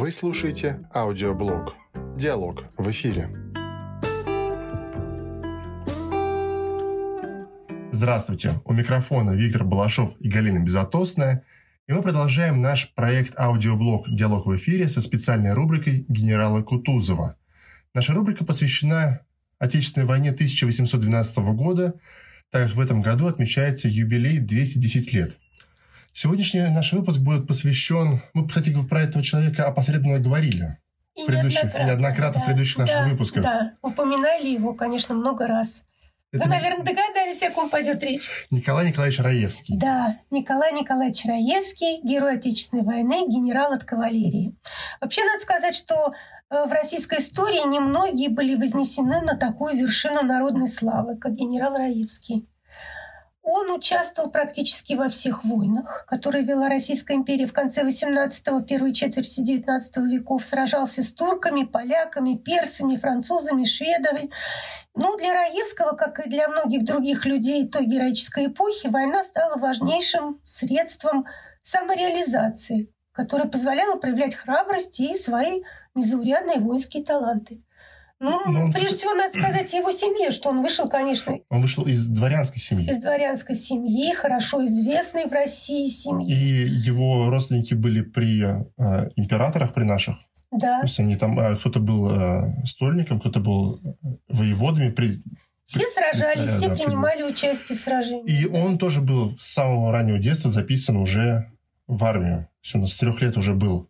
Вы слушаете аудиоблог «Диалог в эфире». Здравствуйте! У микрофона Виктор Балашов и Галина Безотосная. И мы продолжаем наш проект аудиоблог «Диалог в эфире» со специальной рубрикой генерала Кутузова. Наша рубрика посвящена Отечественной войне 1812 года, так как в этом году отмечается юбилей 210 лет – Сегодняшний наш выпуск будет посвящен... Мы, кстати, про этого человека опосредованно говорили. И в предыдущих, неоднократно, неоднократно да, в предыдущих наших да, выпусках. Да, упоминали его, конечно, много раз. Это Вы, наверное, догадались, о ком пойдет речь. Николай Николаевич Раевский. Да, Николай Николаевич Раевский, герой Отечественной войны, генерал от кавалерии. Вообще, надо сказать, что э, в российской истории немногие были вознесены на такую вершину народной славы, как генерал Раевский. Он участвовал практически во всех войнах, которые вела Российская империя в конце 18-го, первой четверти 19 веков. Сражался с турками, поляками, персами, французами, шведами. Но для Раевского, как и для многих других людей той героической эпохи, война стала важнейшим средством самореализации, которое позволяло проявлять храбрость и свои незаурядные воинские таланты. Ну, ну, прежде всего, надо сказать о его семье, что он вышел, конечно... Он вышел из дворянской семьи. Из дворянской семьи, хорошо известной в России семьи. И его родственники были при э, императорах, при наших. Да. То есть они там... Э, кто-то был э, стольником, кто-то был воеводами при... Все сражались, все да, принимали при... участие в сражении. И он тоже был с самого раннего детства записан уже в армию. Все, он с трех лет уже был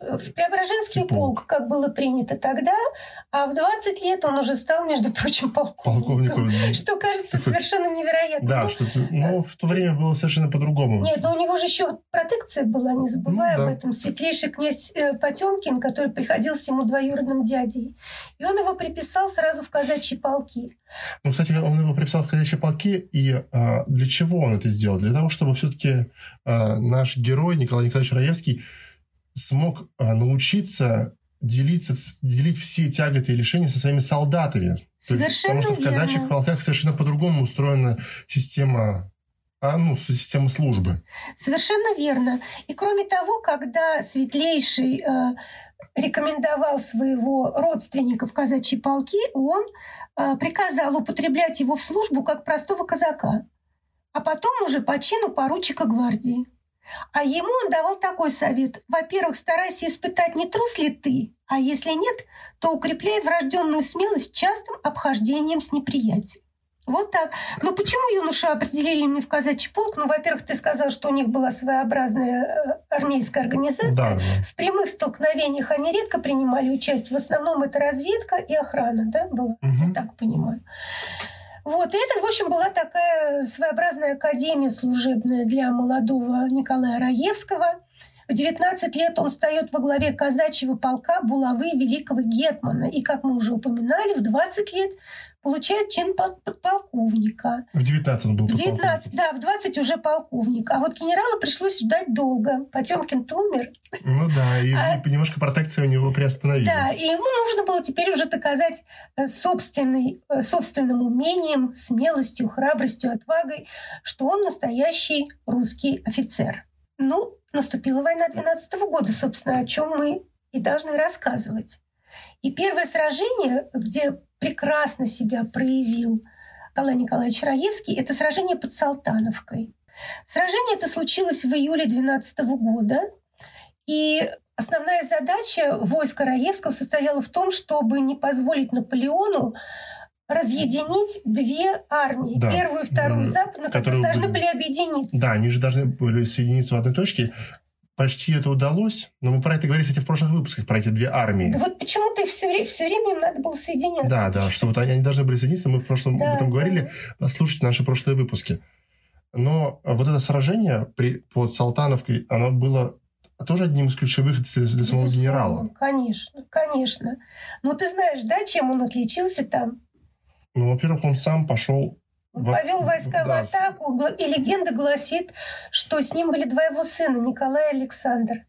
в Преображенский полк, как было принято тогда, а в 20 лет он уже стал, между прочим, полковником. полковником что кажется такой... совершенно невероятно. Да, ну, что но в то время было совершенно по-другому. Нет, но у него же еще протекция была, не забывая ну, да. об этом. Светлейший князь э, Потемкин, который приходился ему двоюродным дядей. И он его приписал сразу в казачьи полки. Ну, кстати, он его приписал в казачьи полки, и а, для чего он это сделал? Для того, чтобы все-таки а, наш герой Николай Николаевич Раевский смог а, научиться делиться, делить все тяготы и лишения со своими солдатами. Совершенно Потому что в казачьих полках совершенно по-другому устроена система а, ну, система службы. Совершенно верно. И кроме того, когда Светлейший э, рекомендовал своего родственника в казачьи полки, он э, приказал употреблять его в службу как простого казака, а потом уже по чину поручика гвардии. А ему он давал такой совет. Во-первых, старайся испытать, не трус ли ты, а если нет, то укрепляй врожденную смелость частым обхождением с неприятелем. Вот так. Но почему юношу определили мне в казачий полк? Ну, во-первых, ты сказал, что у них была своеобразная э, армейская организация. Да, да. В прямых столкновениях они редко принимали участие. В основном это разведка и охрана, да, была? Угу. Я так понимаю. Вот, и это, в общем, была такая своеобразная академия служебная для молодого Николая Раевского. В 19 лет он встает во главе казачьего полка булавы великого Гетмана. И, как мы уже упоминали, в 20 лет получает чин подполковника. В 19 он был В 19, да, в 20 уже полковник. А вот генерала пришлось ждать долго. Потемкин умер. Ну да, и а, немножко протекция у него приостановилась. Да, и ему нужно было теперь уже доказать э, собственный, э, собственным умением, смелостью, храбростью, отвагой, что он настоящий русский офицер. Ну, наступила война 12 -го года, собственно, о чем мы и должны рассказывать. И первое сражение, где прекрасно себя проявил Николай Николаевич Раевский, это сражение под Салтановкой. Сражение это случилось в июле 12 года, и основная задача войска Раевского состояла в том, чтобы не позволить Наполеону разъединить две армии, да. первую и вторую западную, которые, которые должны были объединиться. Да, они же должны были соединиться в одной точке. Почти это удалось, но мы про это говорили, кстати, в прошлых выпусках, про эти две армии. Да вот почему-то все, время, все время им надо было соединяться. Да, да, что вот они, они должны были соединиться, мы в прошлом да, об этом говорили. Да. Послушайте наши прошлые выпуски. Но вот это сражение при, под Салтановкой, оно было тоже одним из ключевых для, для самого генерала. Конечно, конечно. Но ты знаешь, да, чем он отличился там? Ну, во-первых, он сам пошел повел войска да. в атаку, и легенда гласит, что с ним были два его сына, Николай и Александр.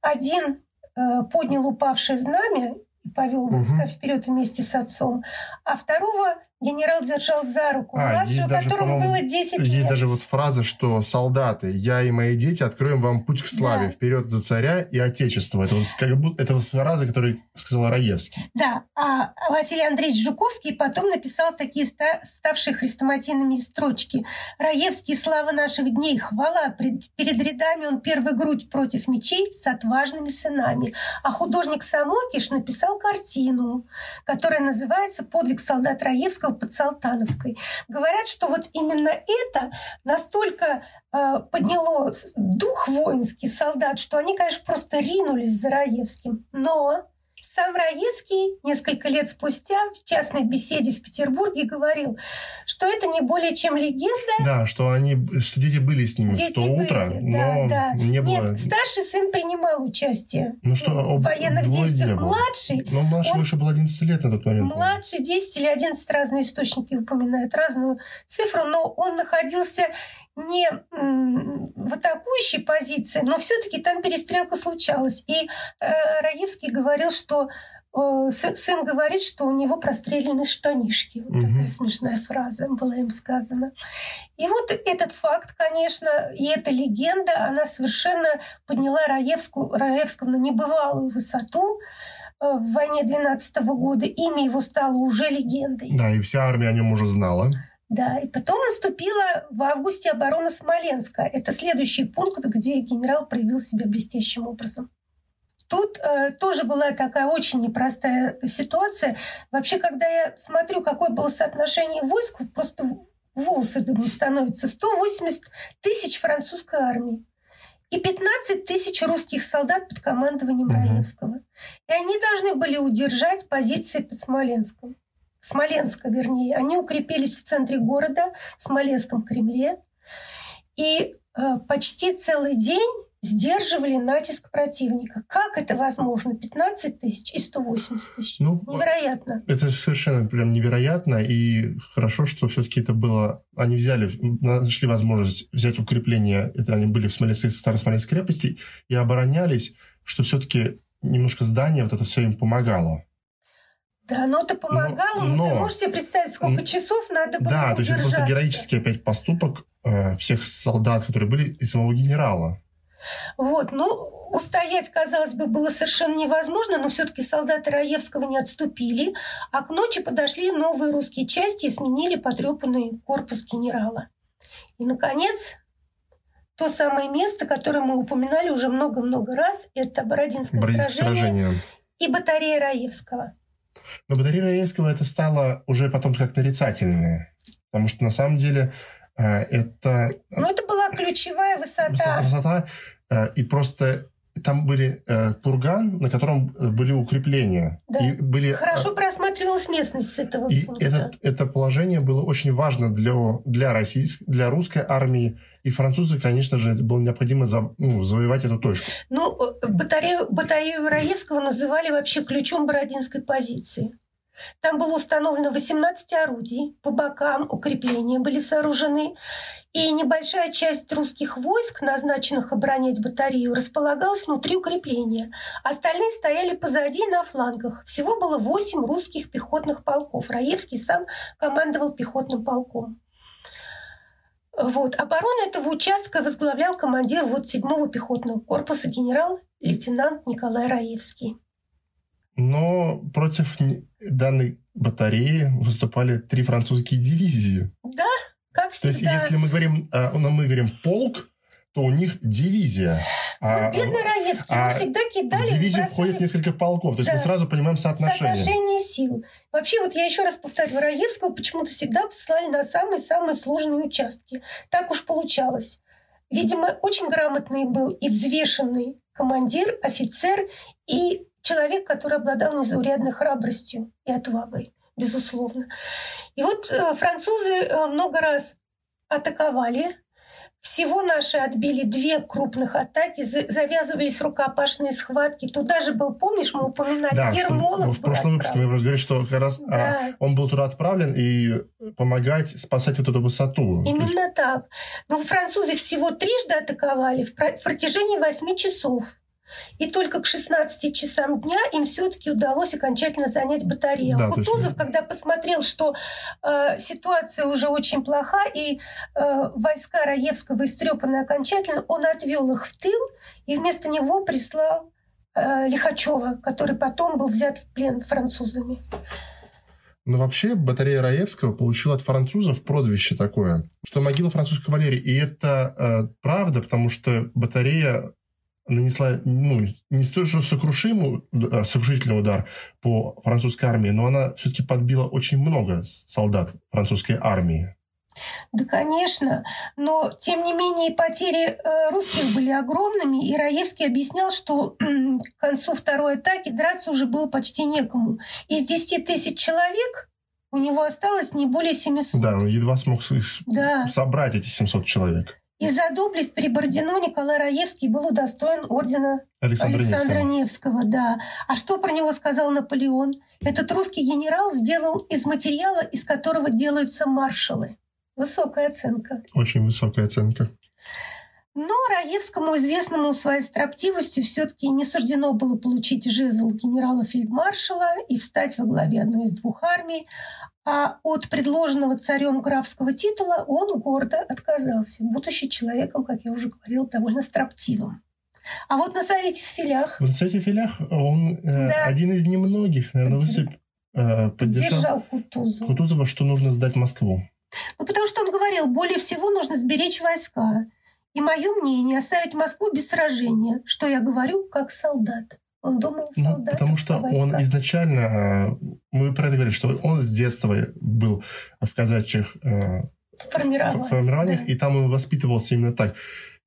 Один э, поднял упавшее знамя и повел войска угу. вперед вместе с отцом, а второго генерал держал за руку А, есть даже, которому было 10 Есть лет. даже вот фраза, что солдаты, я и мои дети откроем вам путь к славе, Да. вперед за царя и отечество. Это вот как будто это вот фраза, которую сказал Раевский. Да, а Василий Андреевич Жуковский потом написал такие ста- ставшие хрестоматийными строчки. «Раевский, слава наших дней, хвала, пред- перед рядами он первый грудь против мечей с отважными сынами». А художник Самокиш написал картину, которая называется «Подвиг солдат Раевского под Салтановкой». Говорят, что вот именно это настолько э, подняло дух воинский солдат, что они, конечно, просто ринулись за Раевским. Но сам Раевский несколько лет спустя в частной беседе в Петербурге говорил, что это не более чем легенда. Да, что они, что дети были с ними Дети в то были, утро, да, но да. не было... Нет, старший сын принимал участие Ну что, в военных действиях. Младший Но младшему он- еще было 11 лет на тот момент. Младший 10 или 11 разные источники упоминают разную цифру, но он находился не в атакующей позиции, но все-таки там перестрелка случалась. И э, Раевский говорил, что э, сы- сын говорит, что у него прострелены штанишки. Вот Мгм. такая смешная фраза была им сказана. И вот этот факт, конечно, и эта легенда, она совершенно подняла Раевскую, Раевского на небывалую высоту э, в войне 12 года. Имя его стало уже легендой. Да, и вся армия о нем уже знала. Да, и потом наступила в августе оборона Смоленска. Это следующий пункт, где генерал проявил себя блестящим образом. Тут э, тоже была такая очень непростая ситуация. Вообще, когда я смотрю, какое было соотношение войск, просто волосы дыбом становятся. 180 тысяч французской армии и 15 тысяч русских солдат под командованием. Раевского. И они должны были удержать позиции под Смоленском. Смоленска, вернее. Они укрепились в центре города, в Смоленском Кремле. И э, почти целый день сдерживали натиск противника. Как это возможно? 15 тысяч и 180 тысяч. Ну, Невероятно. это совершенно прям невероятно, и хорошо, что все-таки это было... Они взяли, нашли возможность взять укрепление, это они были в Смоленской, Старосмоленской крепости, и оборонялись, что все-таки немножко здание, вот это все им помогало. Да, но это помогало. Но, но- ты можешь себе представить, сколько часов надо было Да, то есть это просто героический опять поступок э, всех солдат, которые были, и самого генерала. Вот, ну, устоять, казалось бы, было совершенно невозможно, но все-таки солдаты Раевского не отступили, а к ночи подошли новые русские части и сменили потрепанный корпус генерала. И, наконец, то самое место, которое мы упоминали уже много-много раз, это Бородинское, Бородинское сражение, сражение. и батарея Раевского. Но батарея Раевского это стало уже потом как нарицательное. Потому что на самом деле э, это Но это была ключевая высота. высота, э, и просто там были э, курган, на котором э, были укрепления. Да. И были, э, Хорошо просматривалась местность с этого И пункта. это, это положение было очень важно для, для, российской, для русской армии. И французы, конечно же, было необходимо за, ну, завоевать эту точку. Ну, э, батарею, батарею Раевского называли вообще ключом Бородинской позиции. Там было установлено 18 орудий, по бокам укрепления были сооружены, и небольшая часть русских войск, назначенных оборонять батарею, располагалась внутри укрепления. Остальные стояли позади и на флангах. Всего было 8 русских пехотных полков. Раевский сам командовал пехотным полком. Вот. Оборону этого участка возглавлял командир вот 7-го пехотного корпуса генерал-лейтенант Николай Раевский. Но против данной батареи выступали три французские дивизии. Да, как То есть, всегда. если мы говорим, э, ну, мы говорим полк, то у них дивизия. А Вот бедный Раевский, а его всегда кидали. в дивизию бросали входит несколько полков. То есть Да. мы сразу понимаем соотношение. Соотношение сил. Вообще, вот я еще раз повторю, Раевского почему-то всегда посылали на самые-самые сложные участки. Так уж получалось. Видимо, очень грамотный был и взвешенный командир, офицер и человек, который обладал незаурядной храбростью и отвагой, безусловно. И вот э, французы э, много раз атаковали. Всего наши отбили две крупных атаки, за- завязывались рукопашные схватки. Туда же был, помнишь, мы упоминали, Да, Ермолов в прошлом выпуске мы говорили, что как раз а, Да. он был туда отправлен и помогать спасать вот эту высоту. Именно так. Но французы всего трижды атаковали в протяжении восьми часов. И только к 16 часам дня им все-таки удалось окончательно занять батарею. Да, Кутузов, есть... когда посмотрел, что э, ситуация уже очень плоха, и э, войска Раевского истрепаны окончательно, он отвел их в тыл и вместо него прислал э, Лихачева, который потом был взят в плен французами. Но вообще батарея Раевского получила от французов прозвище такое, что могила французской кавалерии. И это э, правда, потому что батарея нанесла ну, не столь же сокрушимый, э, сокрушительный удар по французской армии, но она все-таки подбила очень много солдат французской армии. Да, конечно. Но, тем не менее, потери э, русских были огромными, и Раевский объяснял, что к концу второй атаки драться уже было почти некому. Из 10 тысяч человек у него осталось не более 700. Да, он едва смог да. собрать эти 700 человек. И за доблесть при Бородино Николай Раевский был удостоен ордена Александра, Александра Невского. Невского. Да. А что про него сказал Наполеон? Этот русский генерал сделал из материала, из которого делаются маршалы. Высокая оценка. Очень высокая оценка. Но Раевскому, известному своей строптивостью, все-таки не суждено было получить жезл генерала-фельдмаршала и встать во главе одной из двух армий, а от предложенного царем графского титула он гордо отказался, будучи человеком, как я уже говорил, довольно строптивым. А вот на совете в филях... Вот на совете в филях он э, да. один из немногих, наверное, выступ, э, поддержал Поддержал Кутузова. Кутузова, что нужно сдать Москву. Ну, потому что он говорил, более всего нужно сберечь войска. И мое мнение оставить Москву без сражения, что я говорю как солдат. Он думал солдат. Ну, потому что он изначально, э, мы про это говорили, что он с детства был в казачьих э, формированиях, да. и там он воспитывался именно так.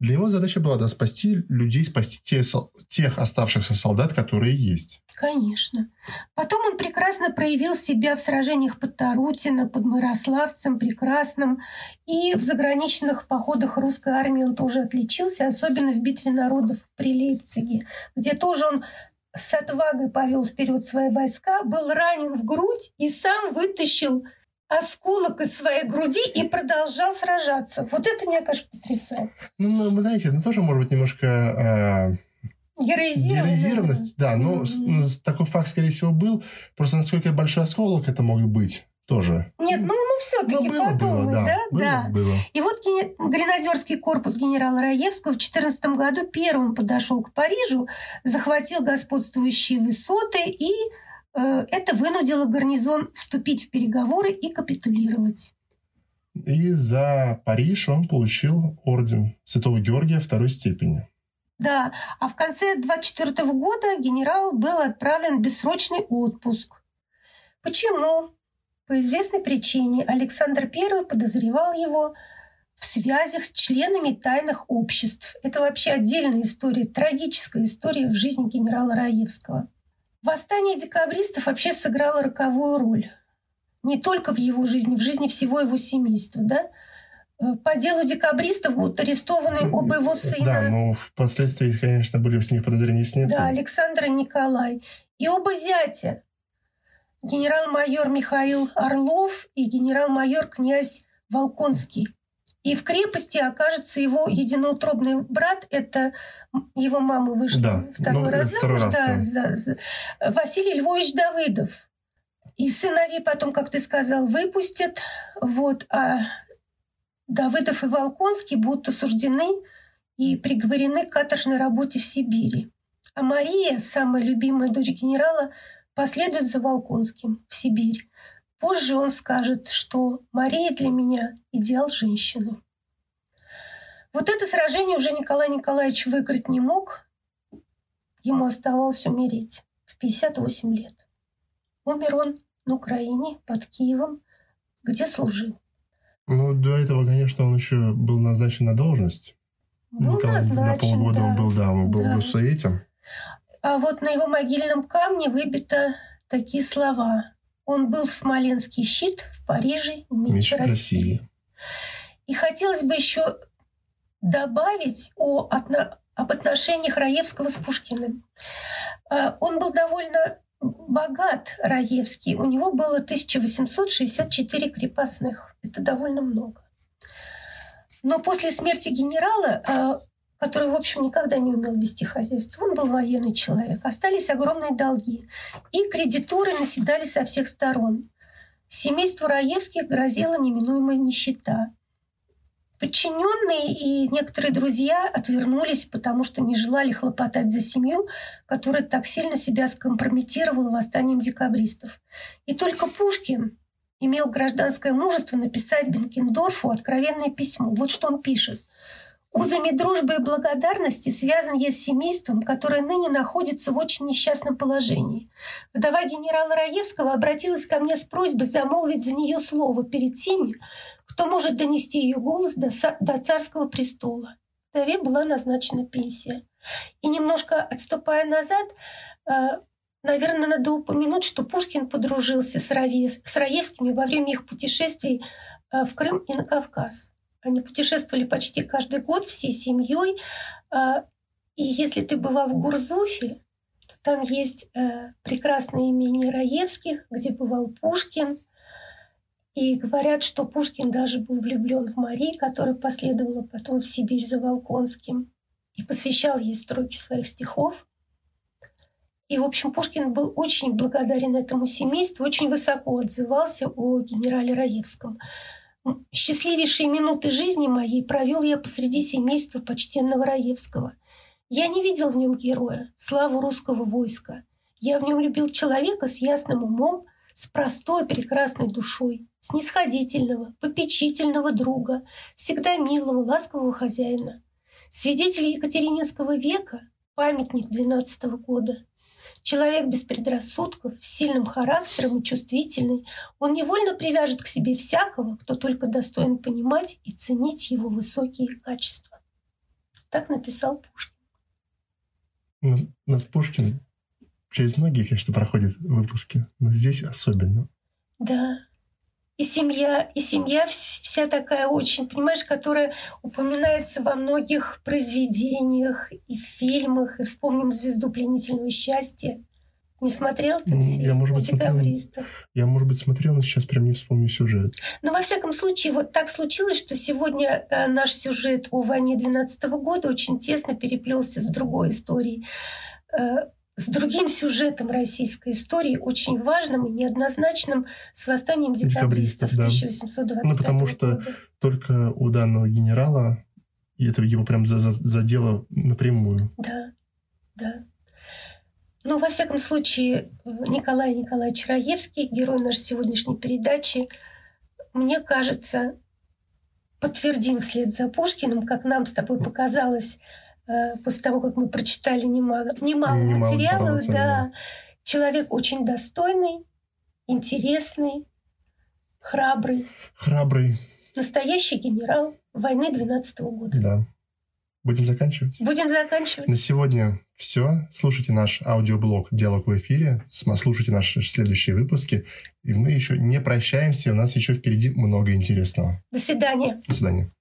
Для него задача была да, спасти людей, спасти те, тех оставшихся солдат, которые есть. Конечно. Потом он прекрасно проявил себя в сражениях под Тарутино, под Мирославцем, прекрасным. И в заграничных походах русской армии он тоже отличился, особенно в битве народов при Лейпциге, где тоже он с отвагой повел вперед свои войска, был ранен в грудь и сам вытащил осколок из своей груди и продолжал сражаться. Вот это меня, конечно, потрясает. Ну, ну вы знаете, ну тоже может быть немножко... Э, героизированность. да. Но mm-hmm. ну, такой факт, скорее всего, был. Просто насколько большой осколок это мог быть тоже. Нет, ну, ну все-таки ну, подумай, было, да? Да, было, да. Было. И вот гренадерский корпус генерала Раевского в 14 году первым подошел к Парижу, захватил господствующие высоты и это вынудило гарнизон вступить в переговоры и капитулировать. И за Париж он получил орден Святого Георгия второй степени. Да, а в конце 24 года генерал был отправлен в бессрочный отпуск. Почему? По известной причине Александр I подозревал его в связях с членами тайных обществ. Это вообще отдельная история, трагическая история в жизни генерала Раевского. Восстание декабристов вообще сыграло роковую роль. Не только в его жизни, в жизни всего его семейства. Да? Э, по делу декабристов будут арестованы оба его сына. Да, но впоследствии, конечно, были с них подозрения сняты. Да, Александр и Николай. И оба зятя. Генерал-майор Михаил Орлов и генерал-майор князь Волконский. И в крепости окажется его единоутробный брат, это его мама вышла да, второй ну, раз второй замуж, раз, да, За, за, Василий Львович Давыдов. И сыновей потом, как ты сказал, выпустят. Вот, а Давыдов и Волконский будут осуждены и приговорены к каторжной работе в Сибири. А Мария, самая любимая дочь генерала, последует за Волконским в Сибирь. Позже он скажет, что Мария для меня идеал женщины. Вот это сражение уже Николай Николаевич выиграть не мог. Ему оставалось умереть в 58 лет. Умер он на Украине, под Киевом, где служил. Ну, до этого, конечно, он еще был назначен на должность. Был Николай назначен, на полгода да. он был, да, он был да. в этим. А вот на его могильном камне выбито такие слова. Он был в Смоленский щит, в Париже меч, меч России. России. И хотелось бы еще добавить о, об отношениях Раевского с Пушкиным. А, он был довольно богат, Раевский. У него было 1864 крепостных. Это довольно много. Но после смерти генерала а, который, в общем, никогда не умел вести хозяйство. Он был военный человек. Остались огромные долги. И кредиторы наседали со всех сторон. Семейству Раевских грозила неминуемая нищета. Подчиненные и некоторые друзья отвернулись, потому что не желали хлопотать за семью, которая так сильно себя скомпрометировала восстанием декабристов. И только Пушкин имел гражданское мужество написать Бенкендорфу откровенное письмо. Вот что он пишет. Узами дружбы и благодарности связан я с семейством, которое ныне находится в очень несчастном положении. Вдова генерала Раевского обратилась ко мне с просьбой замолвить за нее слово перед теми, кто может донести ее голос до, до царского престола. Вдове была назначена пенсия. И немножко отступая назад, э, наверное, надо упомянуть, что Пушкин подружился с, Раевс, с Раевскими во время их путешествий э, в Крым и на Кавказ. Они путешествовали почти каждый год всей семьей. А, и если ты была в Гурзуфе, то там есть э, прекрасное имение Раевских, где бывал Пушкин. И говорят, что Пушкин даже был влюблен в Марии, которая последовала потом в Сибирь за Волконским и посвящал ей строки своих стихов. И, в общем, Пушкин был очень благодарен этому семейству, очень высоко отзывался о генерале Раевском. Счастливейшие минуты жизни моей провел я посреди семейства почтенного Раевского. Я не видел в нем героя, славу русского войска. Я в нем любил человека с ясным умом, с простой прекрасной душой, снисходительного, попечительного друга, всегда милого, ласкового хозяина. Свидетель Екатерининского века, памятник двенадцатого года, Человек без предрассудков, с сильным характером и чувствительный, он невольно привяжет к себе всякого, кто только достоин понимать и ценить его высокие качества. Так написал Пушкин. Ну, у нас Пушкин через многие, конечно, проходит выпуски, но здесь особенно. Да. И семья, и семья вся такая очень, понимаешь, которая упоминается во многих произведениях и фильмах. И вспомним «Звезду пленительного счастья». Не смотрел фильм? Я, может быть, смотрел, я, может быть, смотрел, но сейчас прям не вспомню сюжет. Но, во всяком случае, вот так случилось, что сегодня э, наш сюжет о войне 12 года очень тесно переплелся с другой историей э, с другим сюжетом российской истории, очень важным и неоднозначным, с восстанием декабристов, декабристов да. 1825 Ну, потому года. что только у данного генерала и это его прям задело напрямую. Да, да. Ну, во всяком случае, Николай Николаевич Раевский, герой нашей сегодняшней передачи, мне кажется, подтвердим вслед за Пушкиным, как нам с тобой показалось, после того, как мы прочитали немало, немало, немало материалов, да, человек очень достойный, интересный, храбрый. Храбрый. Настоящий генерал войны 12 -го года. Да. Будем заканчивать? Будем заканчивать. На сегодня все. Слушайте наш аудиоблог «Диалог в эфире». Слушайте наши следующие выпуски. И мы еще не прощаемся. У нас еще впереди много интересного. До свидания. До свидания.